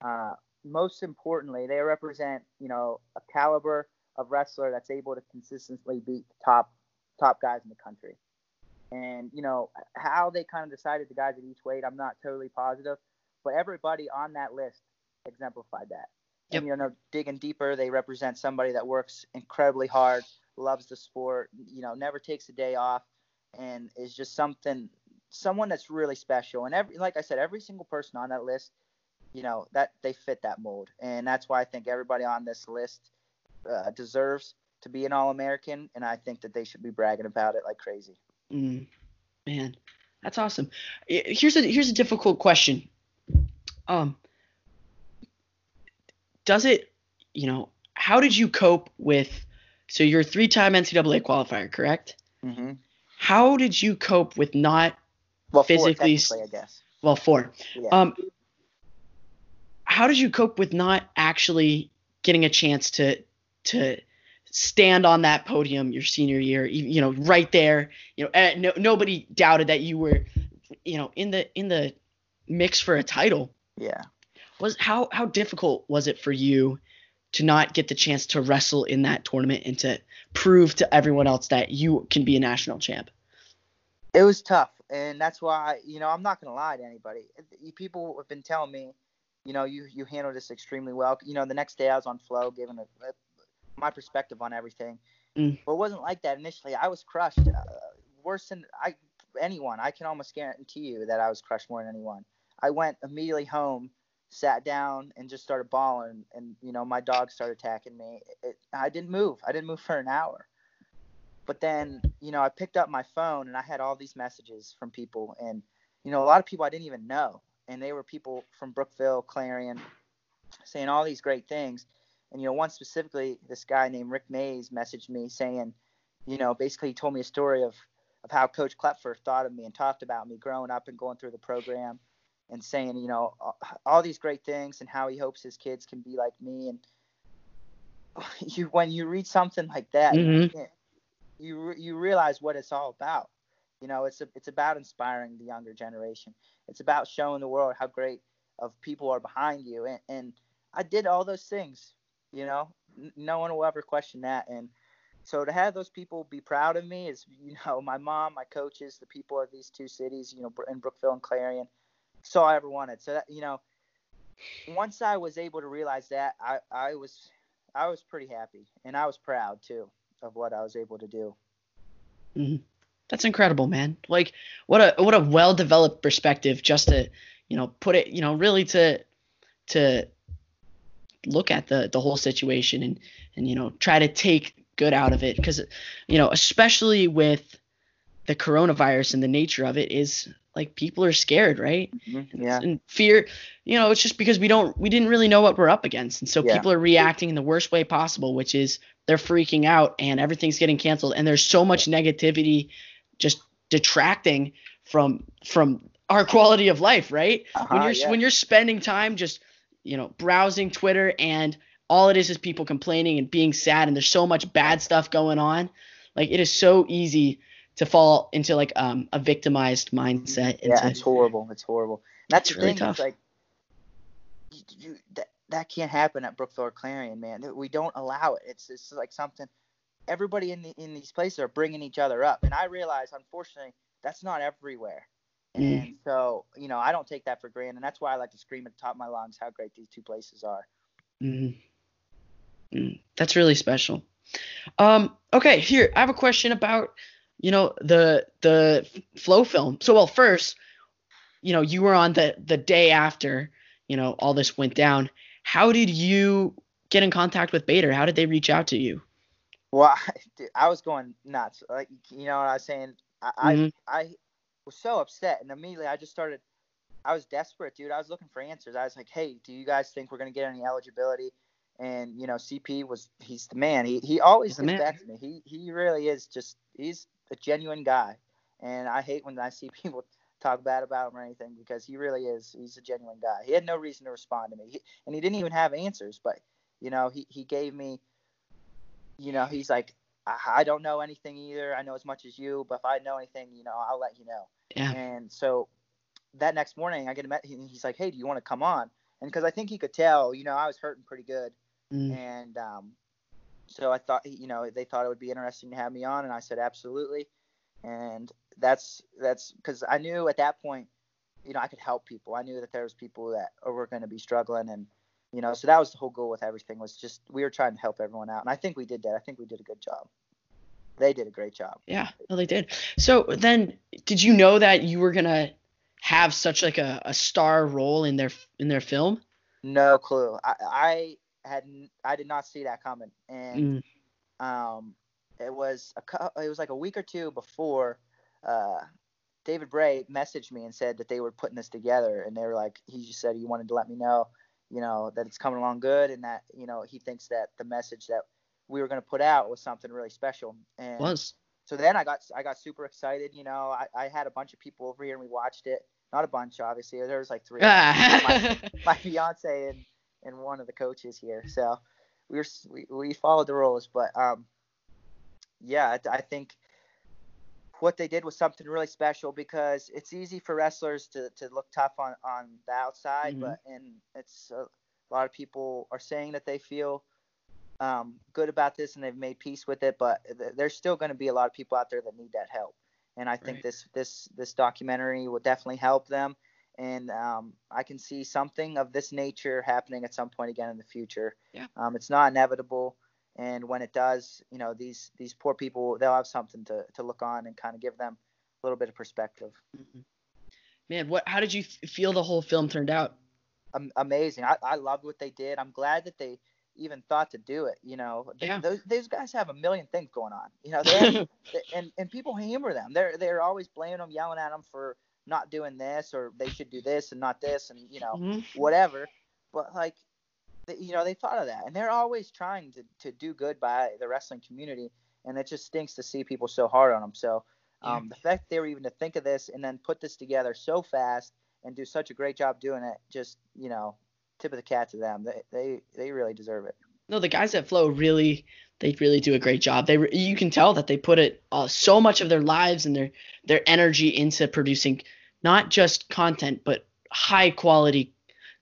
Uh, most importantly, they represent, you know, a caliber of wrestler that's able to consistently beat the top top guys in the country. And you know how they kind of decided the guys at each weight, I'm not totally positive, but everybody on that list exemplified that. Yep. And you know, digging deeper, they represent somebody that works incredibly hard, loves the sport, you know, never takes a day off, and is just something, someone that's really special. And every, like I said, every single person on that list, you know, that they fit that mold, and that's why I think everybody on this list uh, deserves to be an All-American, and I think that they should be bragging about it like crazy. Mm, man, that's awesome. Here's a here's a difficult question. Um, does it, you know, how did you cope with? So you're a three-time NCAA qualifier, correct? Mm-hmm. How did you cope with not Well, Physically four, I guess. well four? Yeah. Um, how did you cope with not actually getting a chance to to stand on that podium your senior year? You, know, right there. You know, eh, no, nobody doubted that you were, you know, in the in the mix for a title. yeah. Was how how difficult was it for you to not get the chance to wrestle in that tournament and to prove to everyone else that you can be a national champ? It was tough, and that's why you know I'm not gonna lie to anybody. People have been telling me, you know, you you handled this extremely well. You know, the next day I was on Flo, giving a, a, my perspective on everything. Mm. But it wasn't like that initially. I was crushed, uh, worse than I anyone. I can almost guarantee you that I was crushed more than anyone. I went immediately home, sat down, and just started bawling. And you know, my dog started attacking me. It, I didn't move. I didn't move for an hour. But then, you know, I picked up my phone and I had all these messages from people, and you know, a lot of people I didn't even know, and they were people from Brookville, Clarion, saying all these great things. And you know, one specifically, this guy named Rick Mays messaged me saying, you know, basically he told me a story of of how Coach Klepfer thought of me and talked about me growing up and going through the program, and saying, you know, all, these great things and how he hopes his kids can be like me. And you, when you read something like that, Mhm. you, you you realize what it's all about. You know, it's a, it's about inspiring the younger generation. It's about showing the world how great of people are behind you. And, and I did all those things. You know, no one will ever question that. And so to have those people be proud of me is, you know, my mom, my coaches, the people of these two cities, you know, in Brookville and Clarion, all I ever wanted. So that, you know, once I was able to realize that, I, I was, I was pretty happy and I was proud too of what I was able to do. Mm-hmm. That's incredible, man. Like what a what a well developed perspective just to you know put it you know really to to look at the the whole situation and and you know try to take good out of it because you know especially with the coronavirus and the nature of it is like people are scared right mm-hmm. yeah and fear you know it's just because we don't we didn't really know what we're up against and so yeah. people are reacting in the worst way possible which is they're freaking out and everything's getting canceled and there's so much negativity just detracting from from our quality of life right uh-huh, when you're yeah. when you're spending time just you know browsing twitter and all it is is people complaining and being sad and there's so much bad stuff going on like it is so easy to fall into like um, a victimized mindset yeah it's horrible it's horrible and that's the really thing tough. like you, you, that, that can't happen at brookville clarion man we don't allow it it's it's like something everybody in the in these places are bringing each other up and i realize unfortunately that's not everywhere mm. and so you know i don't take that for granted and that's why i like to scream at the top of my lungs how great these two places are mm. Mm. that's really special um okay here i have a question about you know the the Flo film. so well first you know you were on the the day after you know all this went down how did you get in contact with bader how did they reach out to you well, I, dude, I was going nuts. Like you know what I was saying. I, mm-hmm. I I was so upset, and immediately I just started. I was desperate, dude. I was looking for answers. I was like, "Hey, do you guys think we're gonna get any eligibility?" And you know, CP was he's the man. He he always gets back to me. He he really is just he's a genuine guy, and I hate when I see people talk bad about him or anything because he really is. He's a genuine guy. He had no reason to respond to me, he, and he didn't even have answers. But you know, he he gave me you know, he's like, I don't know anything either. I know as much as you, but if I know anything, you know, I'll let you know. Yeah. And so that next morning, I get him. He's like, "Hey, do you want to come on?" And because I think he could tell, you know, I was hurting pretty good, mm. and um, so I thought, you know, they thought it would be interesting to have me on, and I said absolutely. And that's that's because I knew at that point, you know, I could help people. I knew that there was people that were going to be struggling, and you know so that was the whole goal with everything was just we were trying to help everyone out. And i think we did that. I think we did a good job. They did a great job. Yeah well they did. So then did you know that you were gonna have such like a, a star role in their in their film? No clue. I i had i did not see that coming. And mm. um it was a it was like a week or two before uh David Bray messaged me and said that they were putting this together, and they were like, he just said he wanted to let me know you know that it's coming along good and that you know he thinks that the message that we were going to put out was something really special. And was. so then i got i got super excited you know I, I had a bunch of people over here and we watched it. Not a bunch obviously. There was like three my, my fiance and and one of the coaches here. So we were we, we followed the rules. But um yeah I, I think what they did was something really special because it's easy for wrestlers to, to look tough on, on the outside, mm-hmm. but and it's a, a, lot of people are saying that they feel um, good about this and they've made peace with it, but th- there's still going to be a lot of people out there that need that help. And I think right. this this this documentary will definitely help them, and um, I can see something of this nature happening at some point again in the future. Yeah. Um, it's not inevitable and when it does, you know, these these poor people they'll have something to to look on and kind of give them a little bit of perspective. Mm-hmm. Man, what? How did you feel the whole film turned out? Um, amazing. I, I loved what they did. I'm glad that they even thought to do it. You know, yeah. those, those guys have a million things going on. You know, they and and people hammer them. They're they're always blaming them, yelling at them for not doing this or they should do this and not this and you know mm-hmm. whatever. But like you know they thought of that. And they're always trying to, to do good by the wrestling community. And it just stinks to see people so hard on them so um, yeah. the fact they were even to think of this and then put this together so fast and do such a great job doing it just you know tip of the cap to them. They they, they really deserve it. No the guys at Flo really they really do a great job. They you can tell that they put it uh, so much of their lives and their their energy into producing not just content but high quality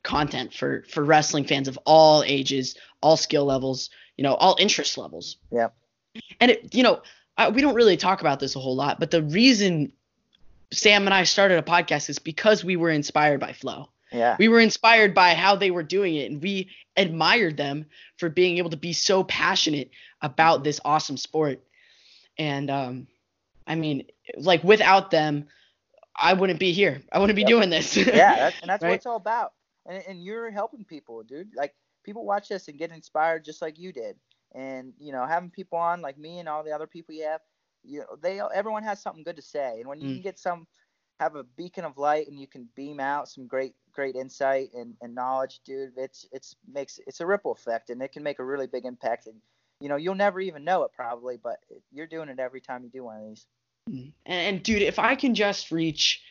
content for for wrestling fans of all ages, all skill levels, you know, all interest levels. Yeah. And it, you know, I, we don't really talk about this a whole lot, but the reason Sam and I started a podcast is because we were inspired by Flo. Yeah. We were inspired by how they were doing it, and we admired them for being able to be so passionate about this awesome sport. And um, I mean, like without them, I wouldn't be here. I wouldn't be Yep. doing this. yeah, that's, and that's what it's all about. And, and you're helping people, dude. Like people watch this and get inspired just like you did. And you know, having people on like me and all the other people you have, you know, they everyone has something good to say. And when you Mm. can get some, have a beacon of light and you can beam out some great great insight and, and knowledge, dude, it's it's makes it's a ripple effect and it can make a really big impact. And you know, you'll never even know it probably, but you're doing it every time you do one of these. And, and dude, if I can just reach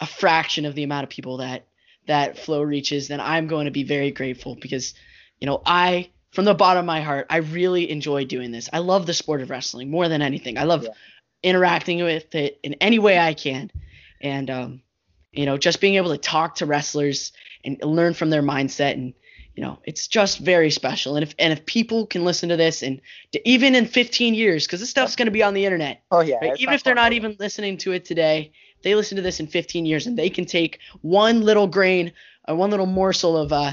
a fraction of the amount of people that that Flo reaches, then I'm going to be very grateful because, you know, I from the bottom of my heart, I really enjoy doing this. I love the sport of wrestling more than anything. I love Yeah. interacting with it in any way I can, and um, you know, just being able to talk to wrestlers and learn from their mindset and you know it's just very special and if and if people can listen to this and to, even in 15 years because this stuff's going to be on the internet Oh yeah. Right? Even if they're not even listening to it today, they listen to this in 15 years and they can take one little grain, uh, one little morsel of uh,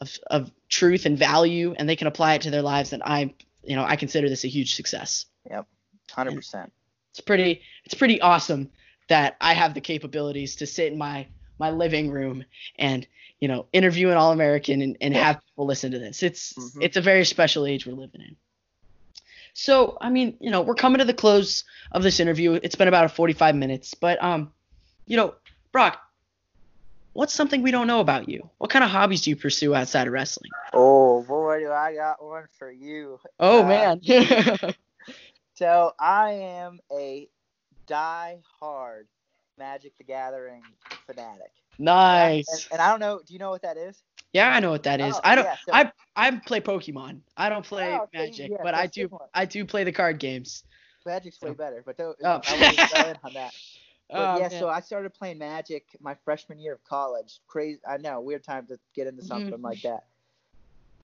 of, of truth and value, and they can apply it to their lives. And I, you know, I consider this a huge success. Yep, hundred percent. It's pretty, it's pretty awesome that I have the capabilities to sit in my my living room and you know interview an all American and, and have people listen to this. It's Mhm. it's a very special age we're living in. So I mean, you know, we're coming to the close of this interview. It's been about 45 minutes, but um, you know, Brock, what's something we don't know about you? What kind of hobbies do you pursue outside of wrestling? Oh boy, do I got one for you. Oh Uh, man. So I am a die-hard Magic the Gathering fanatic. nice. And, and I don't know. Do you know what that is? Yeah, I know what that is. Oh, I don't. yeah, so- I I play Pokemon. I don't play Oh, okay, Magic, yeah, but I do. I do play the card games. Magic's way better, but Oh. I go on that. But Oh, yeah, man. so I started playing Magic my freshman year of college. Crazy, I know, weird time to get into something Mm-hmm. like that.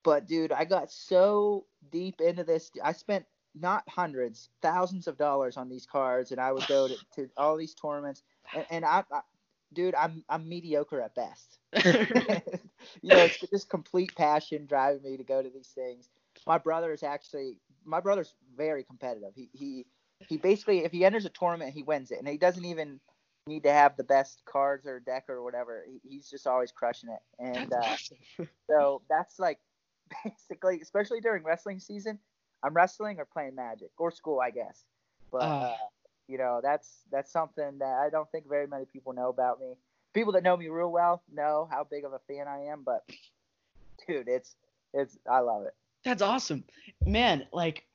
But dude, I got so deep into this. I spent not hundreds, thousands of dollars on these cards, and I would go to, to all these tournaments. And, and I, I, dude, I'm I'm mediocre at best. you know, it's just complete passion driving me to go to these things. My brother is actually my brother's very competitive. He he he basically if he enters a tournament, he wins it, and he doesn't even need to have the best cards or deck or whatever. He, he's just always crushing it, and uh, so that's like basically, especially during wrestling season, I'm wrestling or playing Magic or school, I guess. But Ah. uh, you know, that's that's something that I don't think very many people know about me. People that know me real well know how big of a fan I am, but dude, it's it's I love it. That's awesome, man. Like,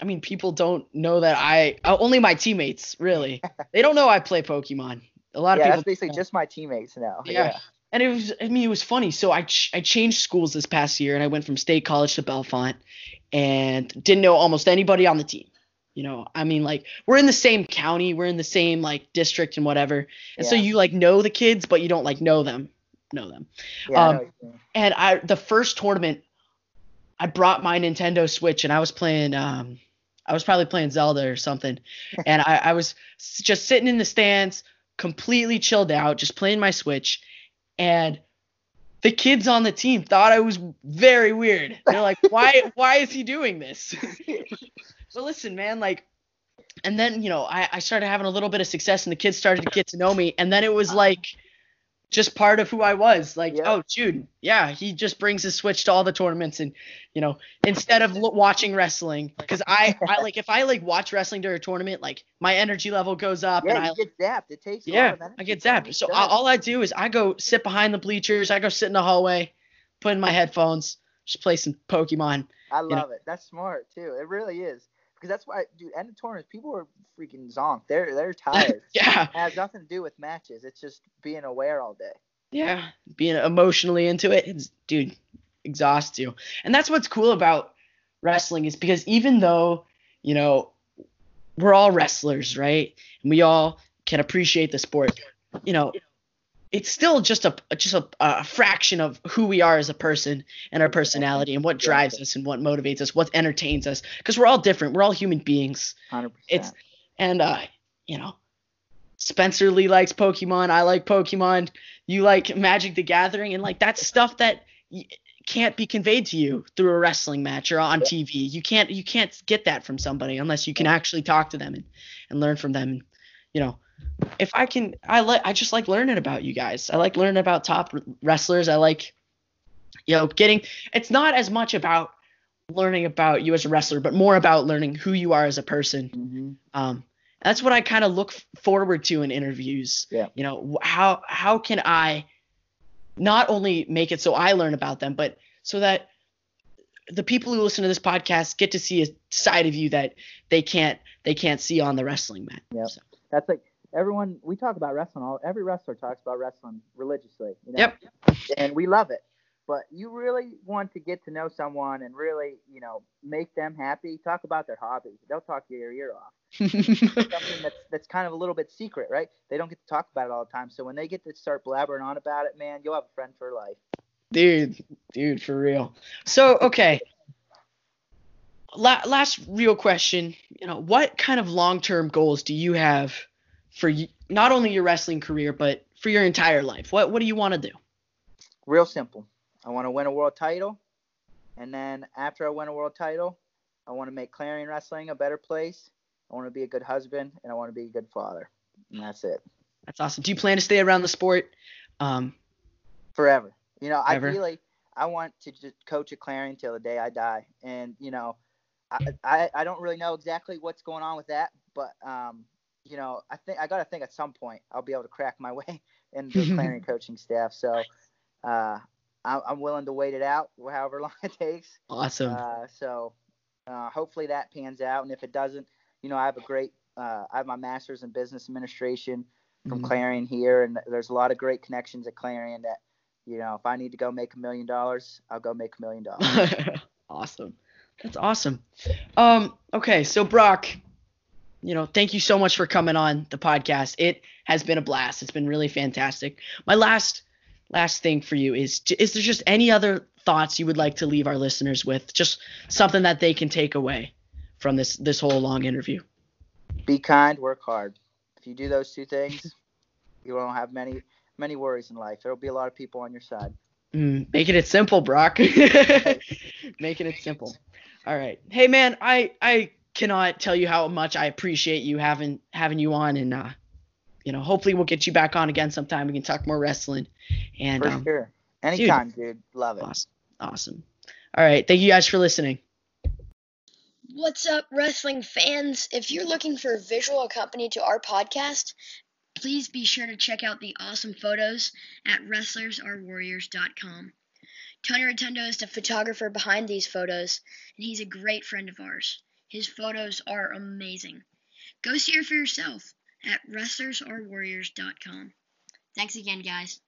I mean, people don't know that I. uh, Only my teammates really. they don't know I play Pokemon. A lot yeah, of people. that's basically just my teammates now. Yeah. And it was, I mean, it was funny. So I, ch- I changed schools this past year and I went from state college to Bellefonte and didn't know almost anybody on the team. You know, I mean, like, we're in the same county, we're in the same, like, district and whatever. And so you, like, know the kids, but you don't, like, know them. Know them. Yeah, I Um, know what you mean. And I, the first tournament, I brought my Nintendo Switch and I was playing, um, I was probably playing Zelda or something. and I, I was just sitting in the stands, completely chilled out, just playing my Switch. And the kids on the team thought I was very weird. They're like, why, why is he doing this? but listen, man, like, and then, you know, I, I started having a little bit of success and the kids started to get to know me. And then it was like, just part of who I was. Like, Yeah. oh, dude, yeah, he just brings his Switch to all the tournaments, and you know, instead of lo- watching wrestling, because I, I like if I like watch wrestling during a tournament, like my energy level goes up, and Yeah, I get zapped. It takes yeah, I get zapped. So I, all I do is I go sit behind the bleachers, I go sit in the hallway, put in my headphones, just play some Pokemon. I know. love it. That's smart too. It really is. Because that's why, dude, end of tournaments, people are freaking zonked. They're they're tired. Yeah, it has nothing to do with matches. It's just being aware all day. yeah, being emotionally into it, it's dude, exhausts you. And that's what's cool about wrestling is because even though, you know, we're all wrestlers, right? And we all can appreciate the sport. You know, it's still just a just a, a fraction of who we are as a person and our personality and what drives us and what motivates us, what entertains us. Because we're all different. We're all human beings. 100%. It's and uh, you know, Spencer Lee likes Pokemon. I like Pokemon. You like Magic the Gathering, and like that's stuff that y- can't be conveyed to you through a wrestling match or on TV. You can't you can't get that from somebody unless you can actually talk to them and, and learn from them. And, You know, if I can, I like I just like learning about you guys. I like learning about top wrestlers. I like, you know, getting. It's not as much about learning about you as a wrestler, but more about learning who you are as a person hmm um, that's what I kind of look forward to in interviews. Yeah. You know, how how can I not only make it so I learn about them, but so that the people who listen to this podcast get to see a side of you that they can't they can't see on the wrestling mat. Yeah. So, That's like everyone. We talk about wrestling. All every wrestler talks about wrestling religiously. You know? Yep. And we love it. But you really want to get to know someone and really, you know, make them happy. Talk about their hobby. They'll talk your ear off. something that's that's kind of a little bit secret, right? They don't get to talk about it all the time. So when they get to start blabbering on about it, man, you'll have a friend for life. dude, dude, for real. So okay. La- last real question, you know, what kind of long-term goals do you have for y- not only your wrestling career but for your entire life? What what do you want to do? Real simple. I want to win a world title, and then after I win a world title, I want to make Clarion Wrestling a better place. I want to be a good husband, and I want to be a good father. And that's it. That's awesome. Do you plan to stay around the sport? Um, forever. You know, Ever. ideally, I want to just coach at Clarion till the day I die. And you know, I, I I don't really know exactly what's going on with that, but um, you know, I think I got to think at some point I'll be able to crack my way into the Clarion coaching staff. So, uh, I, I'm willing to wait it out, however long it takes. awesome. Uh, so, uh, hopefully that pans out. And if it doesn't, you know, I have a great, uh, I have my master's in business administration from Mhm. Clarion here, and there's a lot of great connections at Clarion that, you know, if I need to go make a million dollars, I'll go make a million dollars. awesome. That's awesome. Um, okay, so Brock, you know, thank you so much for coming on the podcast. It has been a blast. It's been really fantastic. My last last thing for you is is there just any other thoughts you would like to leave our listeners with? Just something that they can take away from this this whole long interview. Be kind, work hard. If you do those two things, you won't have many many worries in life. There'll be a lot of people on your side. Mm, making it simple, Brock. making it simple. All right. Hey man, I I cannot tell you how much I appreciate you having having you on and uh you know, hopefully we'll get you back on again sometime. We can talk more wrestling. And For um, sure. Anytime, dude. Love it. awesome. Awesome. All right. Thank you guys for listening. What's up, wrestling fans? If you're looking for a visual accompaniment to our podcast, please be sure to check out the awesome photos at wrestlersarewarriors.com. Tony Rotundo is the photographer behind these photos, and he's a great friend of ours. His photos are amazing. Go see her for yourself at wrestlersarewarriors.com. Thanks again, guys.